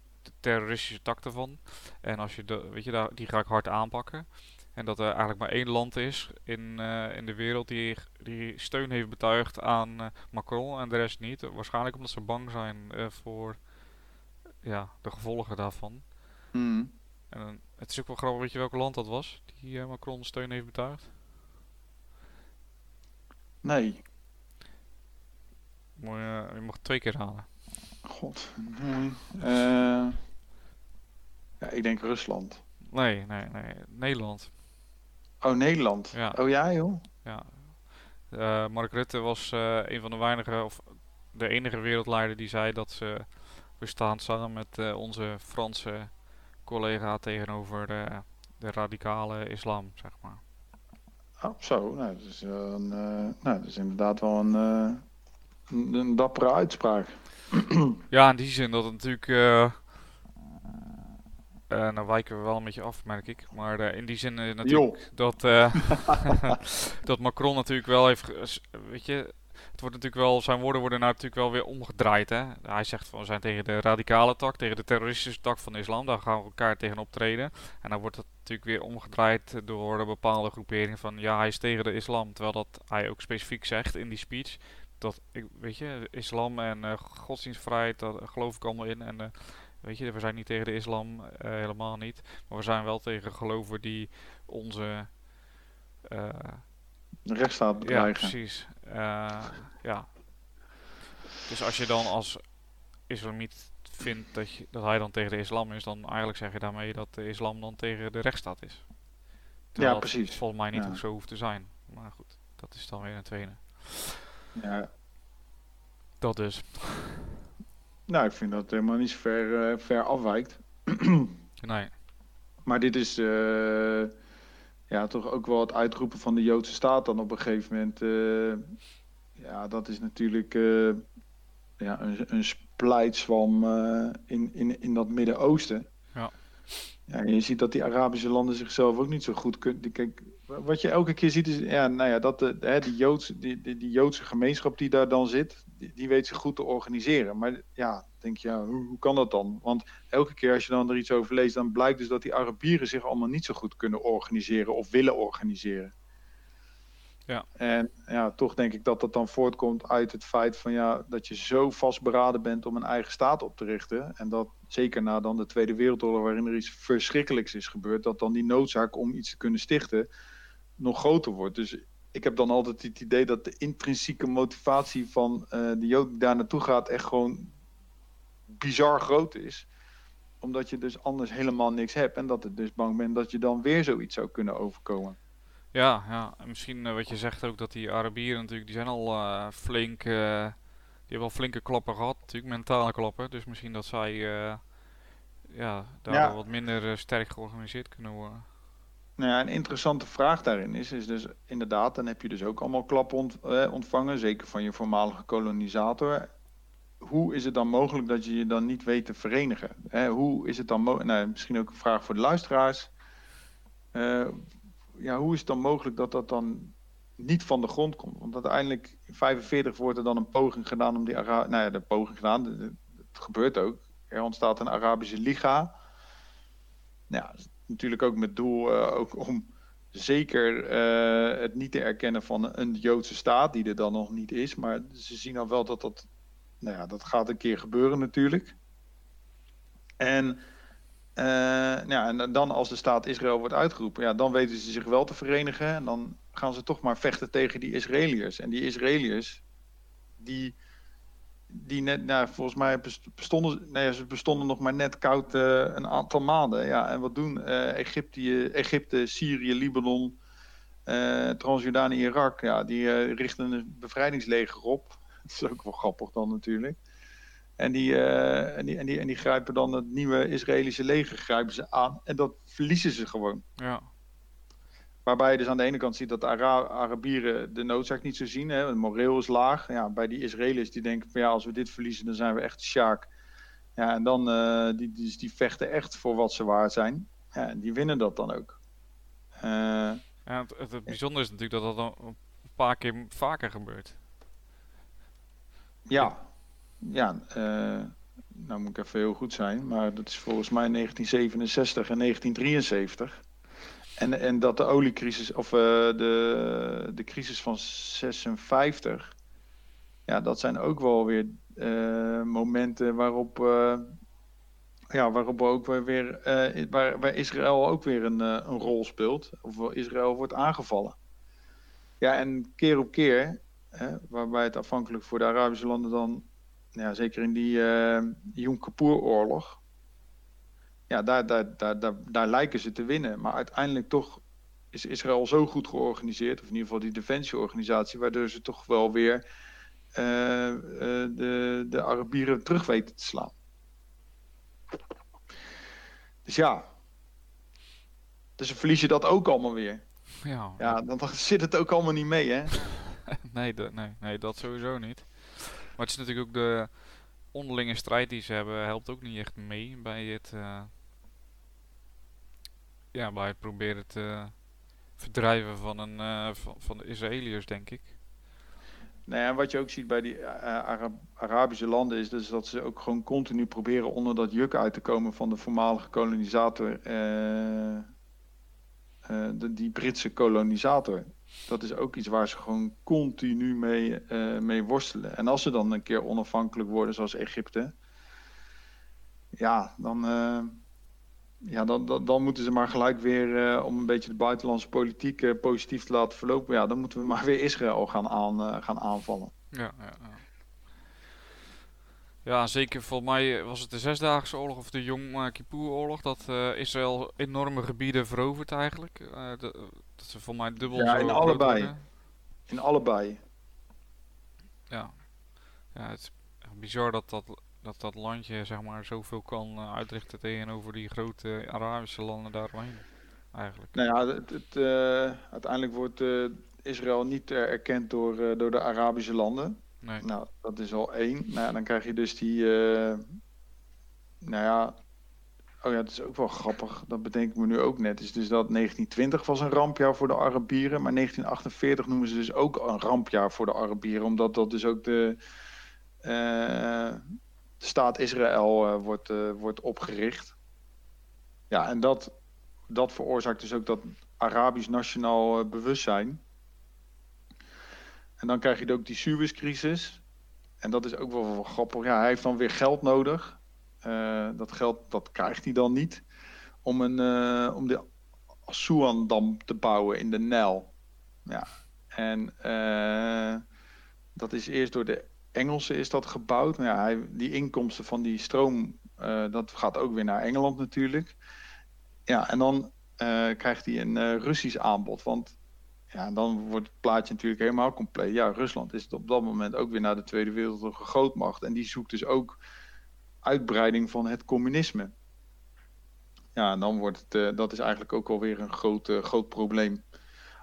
terroristische tak ervan. En als je de, weet je, daar, die ga ik hard aanpakken. En dat er eigenlijk maar één land is in, uh, in de wereld die, die steun heeft betuigd aan uh, Macron en de rest niet. Waarschijnlijk omdat ze bang zijn uh, voor ja, de gevolgen daarvan. Mm. En het is ook wel grappig, weet je welk land dat was die Macron steun heeft betuigd? Nee. Moet je, je mag twee keer halen. God. Nee. ja, ik denk Rusland. Nee, nee, nee. Nederland. Oh, Nederland. Ja. Oh ja, joh. Ja. Uh, Mark Rutte was uh, een van de weinige, of de enige wereldleider die zei dat ze bestaan samen met uh, onze Franse collega tegenover de, de, radicale islam, zeg maar. Oh, zo. Nou, dat is, een, nou, dat is inderdaad wel een, een, een dappere uitspraak. ja, in die zin dat het natuurlijk uh, nou wijken we wel een beetje af, merk ik. Maar uh, in die zin natuurlijk dat, dat Macron natuurlijk wel heeft, weet je, het wordt natuurlijk wel, zijn woorden worden nou natuurlijk wel weer omgedraaid. Hè? Hij zegt van we zijn tegen de radicale tak, tegen de terroristische tak van de islam, daar gaan we elkaar tegen optreden. En dan wordt het natuurlijk weer omgedraaid door een bepaalde groepering van ja, hij is tegen de islam. Terwijl dat hij ook specifiek zegt in die speech dat, ik, weet je, islam en godsdienstvrijheid, daar geloof ik allemaal in. En Weet je, we zijn niet tegen de islam, helemaal niet. Maar we zijn wel tegen geloven die onze... Rechtsstaat bedreigen. Ja, precies. Ja. Dus als je dan als islamiet vindt dat, je, dat hij dan tegen de islam is, dan eigenlijk zeg je daarmee dat de islam dan tegen de rechtsstaat is. Terwijl ja, precies. volgens mij niet ja. zo hoeft te zijn. Maar goed, dat is dan weer een tweede. Ja. Dat dus. Nou, ik vind dat helemaal niet zo ver, uh, ver afwijkt. nee. Maar dit is uh, ja, toch ook wel het uitroepen van de Joodse staat dan op een gegeven moment. Uh, ja, dat is natuurlijk ja, een, een splijtswam in, in, in dat Midden-Oosten. Ja. je ziet dat die Arabische landen zichzelf ook niet zo goed kunnen. Kijk, wat je elke keer ziet is ja, nou ja, dat de, die, Joodse, die, die, die Joodse gemeenschap die daar dan zit, die, die, weet zich goed te organiseren. Maar ja, denk je, ja, hoe, hoe, kan dat dan? Want elke keer als je dan er iets over leest, dan blijkt dus dat die Arabieren zich allemaal niet zo goed kunnen organiseren of willen organiseren. Ja. En ja, toch denk ik dat dat dan voortkomt uit het feit van ja, dat je zo vastberaden bent om een eigen staat op te richten. En dat zeker na dan de Tweede Wereldoorlog, waarin er iets verschrikkelijks is gebeurd, dat dan die noodzaak om iets te kunnen stichten nog groter wordt. Dus ik heb dan altijd het idee dat de intrinsieke motivatie van uh, de Jood die daar naartoe gaat echt gewoon bizar groot is. Omdat je dus anders helemaal niks hebt en dat het dus bang bent dat je dan weer zoiets zou kunnen overkomen. Ja, ja. En misschien uh, wat je zegt ook dat die Arabieren natuurlijk, die zijn al uh, flink, die hebben al flinke klappen gehad natuurlijk, mentale klappen. Dus misschien dat zij ja, daar ja. wat minder sterk georganiseerd kunnen worden. Nou ja, een interessante vraag daarin is, is dus inderdaad, dan heb je dus ook allemaal klappen ont, eh, ontvangen, zeker van je voormalige kolonisator. Hoe is het dan mogelijk dat je je dan niet weet te verenigen? Hè, hoe is het dan mogelijk, nou, misschien ook een vraag voor de luisteraars. Uh, ja, hoe is het dan mogelijk dat dat dan niet van de grond komt? Want uiteindelijk in 45 wordt er dan een poging gedaan om die Ara nou ja, de poging gedaan, het gebeurt ook. Er ontstaat een Arabische Liga. Nou ja, natuurlijk ook met doel uh, ook om zeker uh, het niet te erkennen van een Joodse staat, die er dan nog niet is. Maar ze zien al wel dat dat, nou ja, dat gaat een keer gebeuren natuurlijk. En Uh, ja, en dan als de staat Israël wordt uitgeroepen, ja, dan weten ze zich wel te verenigen. En dan gaan ze toch maar vechten tegen die Israëliërs. En die Israëliërs, die, die net, nou, volgens mij bestonden, nee, ze bestonden nog maar net koud uh, een aantal maanden. Ja, en wat doen uh, Egypte, Egypte, Syrië, Libanon, Transjordanië, Irak? Ja, die richten een bevrijdingsleger op. Dat is ook wel grappig dan natuurlijk. En die, uh, en, die, en, die, en die grijpen dan het nieuwe Israëlische leger grijpen ze aan. En dat verliezen ze gewoon. Ja. Waarbij je dus aan de ene kant ziet dat de Ara Arabieren de noodzaak niet zo zien. Hè? Het moreel is laag. Ja, bij die Israëli's die denken van ja, als we dit verliezen, dan zijn we echt sjaak. Ja, en dan uh, die, die, die, vechten echt voor wat ze waard zijn. Ja, en die winnen dat dan ook. Uh, ja, het, het, bijzondere is natuurlijk dat dat een paar keer vaker gebeurt. Ja, ja, uh, nou moet ik even heel goed zijn, maar dat is volgens mij 1967 en 1973. En, en dat de oliecrisis, of uh, de, de crisis van 56, ja, dat zijn ook wel weer uh, momenten waarop, ja, waarop ook weer, waar, waar Israël ook weer een, een rol speelt, of Israël wordt aangevallen. Ja, en keer op keer, hè, waarbij het afhankelijk voor de Arabische landen dan ja, zeker in die uh, Yom Kippur-oorlog. Ja, daar, daar, daar, daar, daar lijken ze te winnen. Maar uiteindelijk toch is Israël zo goed georganiseerd, of in ieder geval die defensieorganisatie, waardoor ze toch wel weer uh, uh, de, de Arabieren terug weten te slaan. Dus ja. Dus dan verlies je dat ook allemaal weer. Ja, ja dan zit het ook allemaal niet mee, hè? nee, nee, nee, dat sowieso niet. Maar het is natuurlijk ook de onderlinge strijd die ze hebben, helpt ook niet echt mee bij het, uh, ja, bij het proberen te verdrijven van, een, uh, van, de Israëliërs, denk ik. Nou ja, wat je ook ziet bij die Arab Arabische landen is dus dat ze ook gewoon continu proberen onder dat juk uit te komen van de voormalige kolonisator, de, die Britse kolonisator dat is ook iets waar ze gewoon continu mee, uh, mee worstelen. En als ze dan een keer onafhankelijk worden, zoals Egypte, ja, dan, uh, ja, dan, dan, moeten ze maar gelijk weer, uh, om een beetje de buitenlandse politiek positief te laten verlopen, ja, dan moeten we maar weer Israël gaan, aan, gaan aanvallen. Ja, ja. Ja, zeker. Volgens mij was het de Zesdaagse Oorlog of de Yom Kippur-oorlog dat uh, Israël enorme gebieden verovert eigenlijk. Uh, de, dat ze voor mij dubbel ja, in allebei. In allebei. Ja. Ja, het is bizar dat dat, dat, dat landje zeg maar zoveel kan uitrichten tegenover die grote Arabische landen daaromheen. Eigenlijk. Nou ja, het, het uiteindelijk wordt Israël niet erkend door, door de Arabische landen. Nou, dat is al één. Nou dan krijg je dus die. Uh, nou ja. Oh ja, dat is ook wel grappig. Dat bedenk ik me nu ook net. Is dus dat 1920 was een rampjaar voor de Arabieren. Maar 1948 noemen ze dus ook een rampjaar voor de Arabieren. Omdat dat dus ook de. De staat Israël uh, wordt, wordt opgericht. Ja, en dat, dat veroorzaakt dus ook dat Arabisch nationaal bewustzijn. En dan krijg je ook die Suez-crisis. En dat is ook wel, grappig. Ja, hij heeft dan weer geld nodig. Uh, dat geld dat krijgt hij dan niet. Om, een, uh, om de Assuan-dam te bouwen in de Nijl. Ja. En uh, dat is eerst door de Engelsen is dat gebouwd. Maar ja, hij, die inkomsten van die stroom, dat gaat ook weer naar Engeland natuurlijk. Ja, en dan krijgt hij een Russisch aanbod. Want ja, dan wordt het plaatje natuurlijk helemaal compleet. Ja, Rusland is op dat moment ook weer naar de Tweede Wereldoorlog een grootmacht. En die zoekt dus ook uitbreiding van het communisme. Ja, en dan wordt het, uh, dat is eigenlijk ook alweer een groot, uh, groot probleem.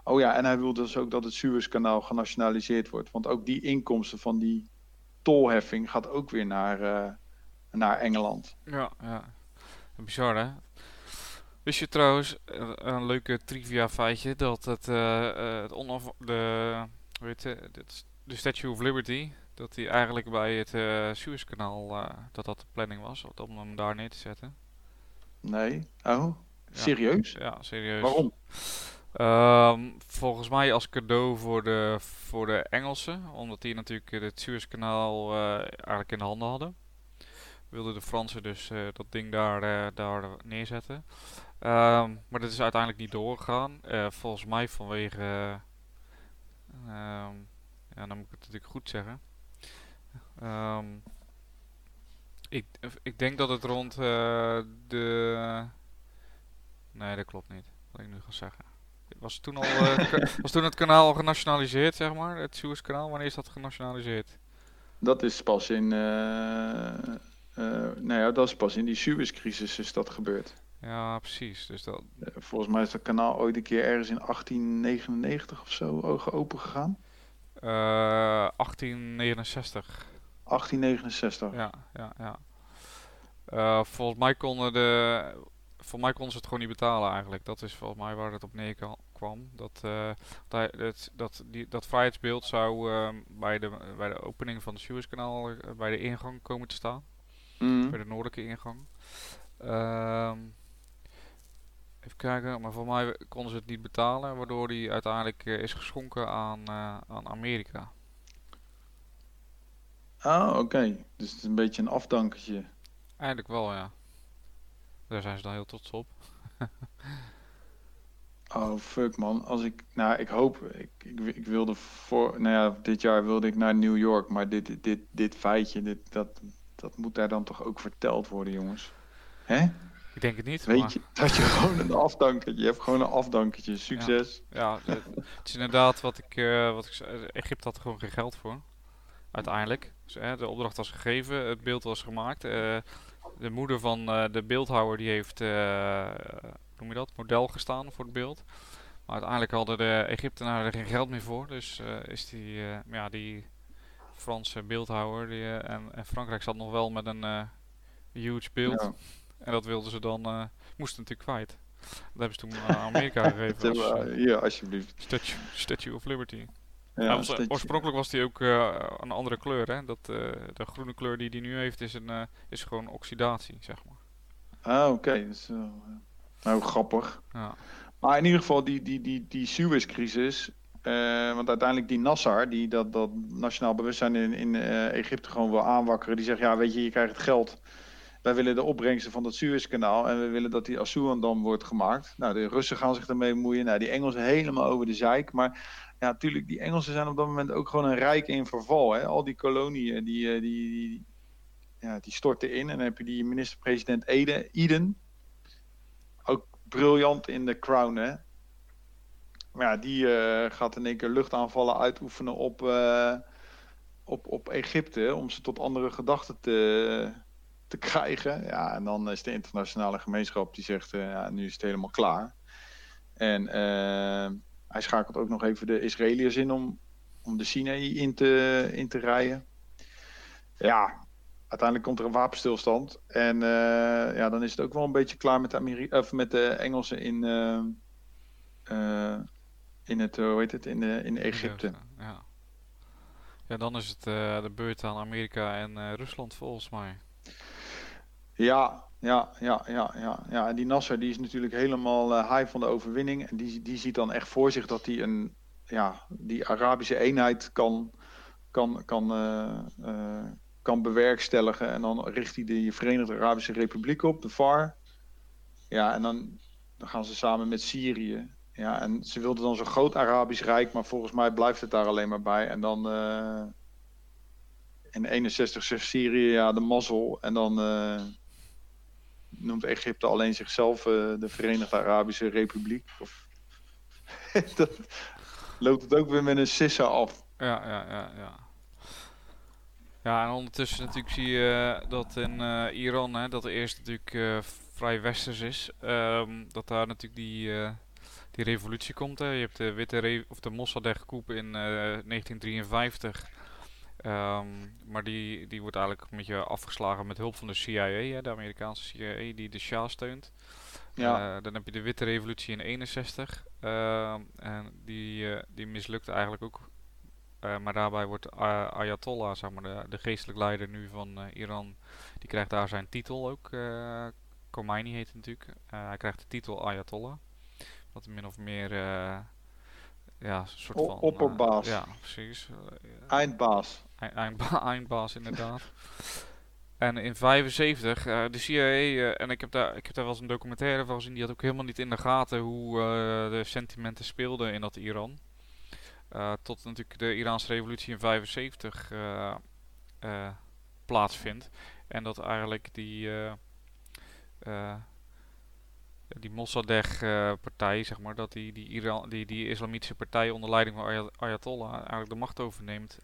Oh ja, en hij wil dus ook dat het Suezkanaal genationaliseerd wordt. Want ook die inkomsten van die tolheffing gaat ook weer naar, uh, naar Engeland. Ja, ja. Bizar hè? Wist je trouwens, een leuke trivia feitje, dat het, uh, het onaf de, weet je, de Statue of Liberty, dat die eigenlijk bij het uh, Suezkanaal, uh, dat dat de planning was, om hem daar neer te zetten? Nee. Oh, serieus? Ja, ja serieus. Waarom? Um, volgens mij als cadeau voor de, voor de Engelsen, omdat die natuurlijk het Suezkanaal eigenlijk in de handen hadden. wilden de Fransen dus dat ding daar, daar neerzetten. Ehm, maar dat is uiteindelijk niet doorgegaan. volgens mij vanwege... Ehm, ja, dan moet ik het natuurlijk goed zeggen. Ehm, ik, ik denk dat het rond de... Nee, dat klopt niet. Wat ik nu ga zeggen. Was toen, al, uh, was toen het kanaal al genationaliseerd, zeg maar? Het Suezkanaal, wanneer is dat genationaliseerd? Dat is pas in... Nou ja, dat is pas in die Suezcrisis is dat gebeurd. Ja, precies. Dus dat... volgens mij is dat kanaal ooit een keer ergens in 1899 of zo open gegaan. 1869. 1869. Ja, ja, ja. volgens mij konden de voor mij konden ze het gewoon niet betalen eigenlijk. Dat is volgens mij waar het op neerkwam. Dat, uh, dat, dat, die, dat vrijheidsbeeld zou uh, bij, de, bij de opening van het Suezkanaal bij de ingang komen te staan. Mm. Bij de noordelijke ingang. Ehm, even kijken, maar voor mij konden ze het niet betalen, waardoor die uiteindelijk is geschonken aan, aan Amerika. Ah, oké. Dus het is een beetje een afdankertje. Eigenlijk wel, ja. Daar zijn ze dan heel trots op. oh fuck man, als ik, nou ik hoop, ik, ik, ik, wilde voor, nou ja, dit jaar wilde ik naar New York, maar dit, dit, dit feitje, dit, dat, dat moet daar dan toch ook verteld worden jongens. Hè? Ik denk het niet. Weet maar... je, dat je gewoon een afdankertje, je hebt gewoon een afdankertje, succes. Ja, ja het is inderdaad wat ik, uh, wat ik zei, Egypte had er gewoon geen geld voor. Uiteindelijk. Dus, de opdracht was gegeven, het beeld was gemaakt. Uh, de moeder van uh, de beeldhouwer die heeft, noem je dat, model gestaan voor het beeld. Maar uiteindelijk hadden de Egyptenaren er geen geld meer voor. Dus is die, ja, die Franse beeldhouwer die, en, en, Frankrijk zat nog wel met een huge beeld. Ja. En dat wilden ze dan, moesten natuurlijk kwijt. Dat hebben ze toen aan Amerika gegeven. Als, hier, alsjeblieft. Statue, Statue of Liberty. Ja, was, oorspronkelijk was hij ook uh, een andere kleur. Hè? Dat, uh, de groene kleur die hij nu heeft is, een, uh, is gewoon oxidatie, zeg maar. Ah, oké. Okay. Nou, grappig. Ja. Maar in ieder geval, die, die, die, die Suez-crisis. want uiteindelijk die Nassar, die dat, dat nationaal bewustzijn in, in Egypte gewoon wil aanwakkeren. Die zegt, ja, weet je, je krijgt het geld. Wij willen de opbrengsten van dat Suezkanaal en we willen dat die Assuan-dam wordt gemaakt. Nou, de Russen gaan zich ermee bemoeien. Nou, die Engelsen helemaal over de zeik. Maar ja, natuurlijk, die Engelsen zijn op dat moment ook gewoon een rijk in verval. Hè? Al die koloniën, die, eh, die, die, ja, die storten in. En dan heb je die minister-president Eden. Ook briljant in de crown, hè. Maar ja, die uh, gaat in één keer luchtaanvallen uitoefenen op, uh, op, op Egypte. Om ze tot andere gedachten te, te krijgen. Ja, en dan is de internationale gemeenschap die zegt, uh, ja, nu is het helemaal klaar. En hij schakelt ook nog even de Israëliërs in om, om de Sinai in te, in te rijden. Ja, uiteindelijk komt er een wapenstilstand. En uh, ja, dan is het ook wel een beetje klaar met de, of met de Engelsen in, in, het, hoe heet het, in, in Egypte. Ja. ja, dan is het de beurt aan Amerika en Rusland volgens mij. Ja, ja, ja, ja, ja, ja. En die Nasser die is natuurlijk helemaal uh, high van de overwinning. En die, die ziet dan echt voor zich dat hij een, ja, die Arabische eenheid kan, kan, kan, uh, kan bewerkstelligen. En dan richt hij de Verenigde Arabische Republiek op, de VAR. Ja, en dan, dan gaan ze samen met Syrië. Ja, en ze wilden dan zo'n groot Arabisch Rijk, maar volgens mij blijft het daar alleen maar bij. En dan in 61 zegt Syrië, ja, de mazzel. En dan noemt Egypte alleen zichzelf uh, de Verenigde Arabische Republiek. Of dat loopt het ook weer met een sissa af. Ja, ja, ja, ja. Ja, en ondertussen natuurlijk zie je dat in uh, Iran, hè, dat er eerst natuurlijk vrij westers is, um, dat daar natuurlijk die, die revolutie komt. Hè. Je hebt de witte of de Mossadegh-coup in 1953. Um, maar die, die wordt eigenlijk een beetje afgeslagen met hulp van de CIA, hè, de Amerikaanse CIA, die de Shah steunt. Ja. Uh, dan heb je de Witte Revolutie in 61. Uh, ehm, en die, uh, die mislukt eigenlijk ook. Eh, maar daarbij wordt Ayatollah, zeg maar, de, de geestelijk leider nu van Iran, die krijgt daar zijn titel ook. Khomeini heet het natuurlijk. hij krijgt de titel Ayatollah. Wat min of meer ja, een soort van... Opperbaas. ja, precies. Eindbaas. Eindbaas inderdaad. En in 75, uh, de CIA, uh, en ik heb, daar, ik heb daar wel eens een documentaire van gezien, die had ook helemaal niet in de gaten hoe uh, de sentimenten speelden in dat Iran. Uh, tot natuurlijk de Iraanse revolutie in 75 plaatsvindt. En dat eigenlijk die, die Mossadegh-partij, zeg maar, dat die, die, Iran, die, die islamitische partij onder leiding van Ayatollah eigenlijk de macht overneemt.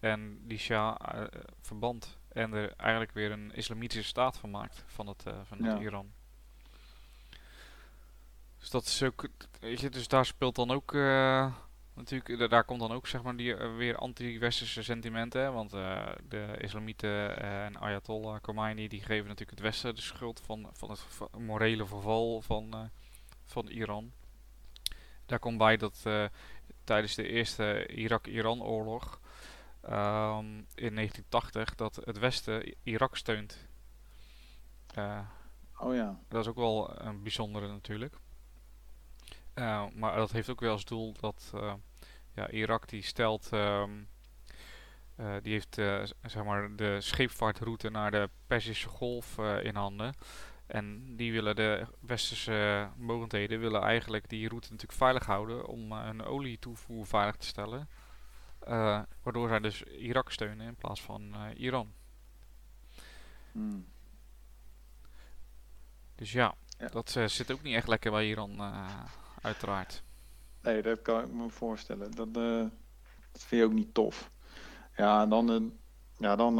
En die Shah verband en er eigenlijk weer een islamitische staat van maakt van het, uh, van het Iran. Dus dat is ook, weet je, dus daar speelt dan ook uh, natuurlijk, daar komt dan ook zeg maar die uh, weer anti-westerse sentimenten, hè, want de islamieten en Ayatollah Khomeini die geven natuurlijk het westen de schuld van, van het morele verval van, van Iran. Daar komt bij dat tijdens de eerste Irak-Iran-oorlog um, in 1980 dat het Westen Irak steunt. Uh, oh ja. Dat is ook wel een bijzondere natuurlijk. Uh, maar dat heeft ook wel als doel dat uh, ja, Irak die stelt, um, die heeft zeg maar de scheepvaartroute naar de Perzische Golf in handen. En die willen de westerse mogendheden willen eigenlijk die route natuurlijk veilig houden om hun olietoevoer veilig te stellen. Uh, waardoor zij dus Irak steunen in plaats van uh, Iran. Hmm. Dus ja, ja. dat uh, zit ook niet echt lekker bij Iran, uiteraard. Nee, dat kan ik me voorstellen. Dat, dat vind je ook niet tof. Ja, en dan, ja, dan,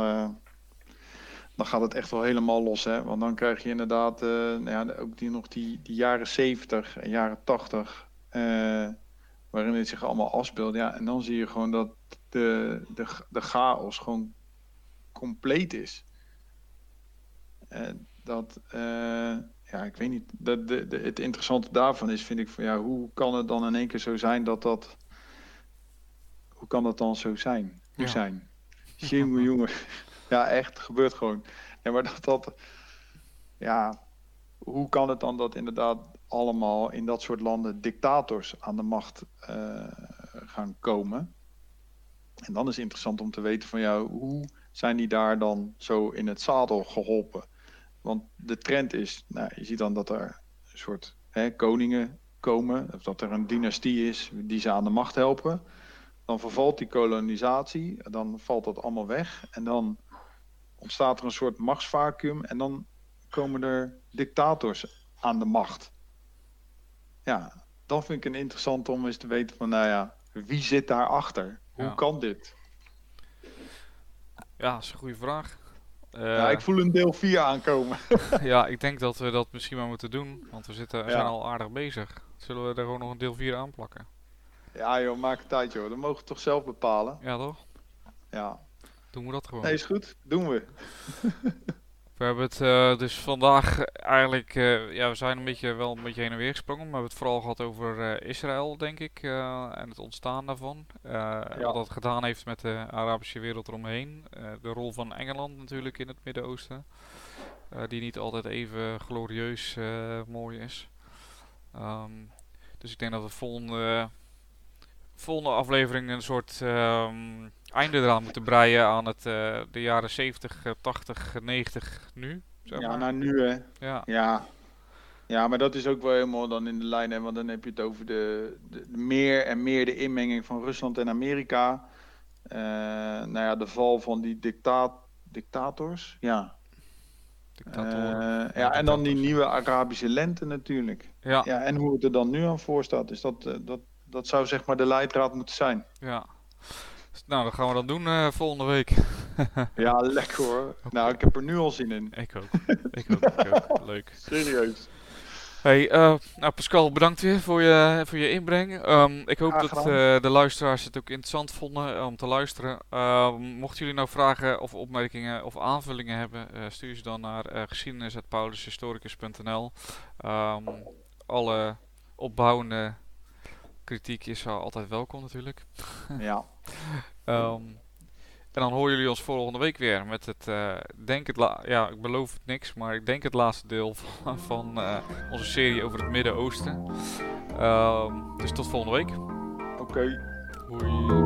dan gaat het echt wel helemaal los. Hè? Want dan krijg je inderdaad nou ja, ook die, nog die, die jaren 70 en jaren 80 waarin het zich allemaal afspeelt. Ja, en dan zie je gewoon dat de, de, de chaos gewoon compleet is. En dat, uh, ja, ik weet niet. Dat de, de, het interessante daarvan is, vind ik, van ja, hoe kan het dan in één keer zo zijn dat dat. Hoe kan dat dan zo zijn? Hoe ja. zijn? Jongen, jongen. Ja, echt, gebeurt gewoon. Ja, maar dat dat. Ja, hoe kan het dan dat inderdaad allemaal in dat soort landen dictators aan de macht uh, gaan komen? En dan is het interessant om te weten van jou, hoe zijn die daar dan zo in het zadel geholpen? Want de trend is, nou, je ziet dan dat er een soort hè, koningen komen, of dat er een dynastie is die ze aan de macht helpen. Dan vervalt die kolonisatie, dan valt dat allemaal weg en dan ontstaat er een soort machtsvacuum en dan komen er dictators aan de macht. Ja, dan vind ik het interessant om eens te weten van, nou ja, wie zit daarachter? Hoe ja. kan dit? Ja, dat is een goede vraag. Uh, ja, ik voel een deel 4 aankomen. ja, ik denk dat we dat misschien maar moeten doen, want we, zitten, we zijn al aardig bezig. Zullen we er gewoon nog een deel 4 aanplakken? Ja joh, maak het tijd joh. Dat mogen we toch zelf bepalen? Ja toch? Ja. Doen we dat gewoon. Nee, is goed. Doen we. We hebben het uh, dus vandaag eigenlijk, uh, ja, we zijn een beetje wel een beetje heen en weer gesprongen. Maar we hebben het vooral gehad over uh, Israël, denk ik, en het ontstaan daarvan. Ja. Wat dat gedaan heeft met de Arabische wereld eromheen. de rol van Engeland natuurlijk in het Midden-Oosten. die niet altijd even glorieus mooi is. Um, dus ik denk dat we volgende, volgende aflevering een soort... Um, einde eraan moeten breien aan het, uh, de jaren 70, 80, 90 nu. Zeg maar. Ja, naar nu hè. Ja. ja. Ja, maar dat is ook wel helemaal dan in de lijn, hè, want dan heb je het over de, de, meer en meer de inmenging van Rusland en Amerika. Uh, nou ja, de val van die dictaat, dictators, ja. Dictatoren. Uh, ja, en dan die nieuwe Arabische lente natuurlijk. Ja. ja. En hoe het er dan nu aan voor staat, is dat, dat, dat zou zeg maar de leidraad moeten zijn. Ja. Nou, dan gaan we dat doen uh, volgende week. ja, lekker hoor. Okay. Nou, ik heb er nu al zin in. Ik ook. Ik ook. Ik ook. Leuk. Serieus. Hey, uh, nou Pascal, bedankt weer voor je, voor je inbreng. Um, ik hoop dat uh, de luisteraars het ook interessant vonden om te luisteren. Uh, mochten jullie nou vragen of opmerkingen of aanvullingen hebben, stuur ze dan naar uh, geschiedenis.paulushistoricus.nl. Um, alle opbouwende kritiek is altijd welkom natuurlijk. Ja. um, en dan horen jullie ons volgende week weer met het, uh, denk het ja, ik beloof het niks, maar ik denk het laatste deel van, van uh, onze serie over het Midden-Oosten. Um, dus tot volgende week. Oké. Okay. Hoi.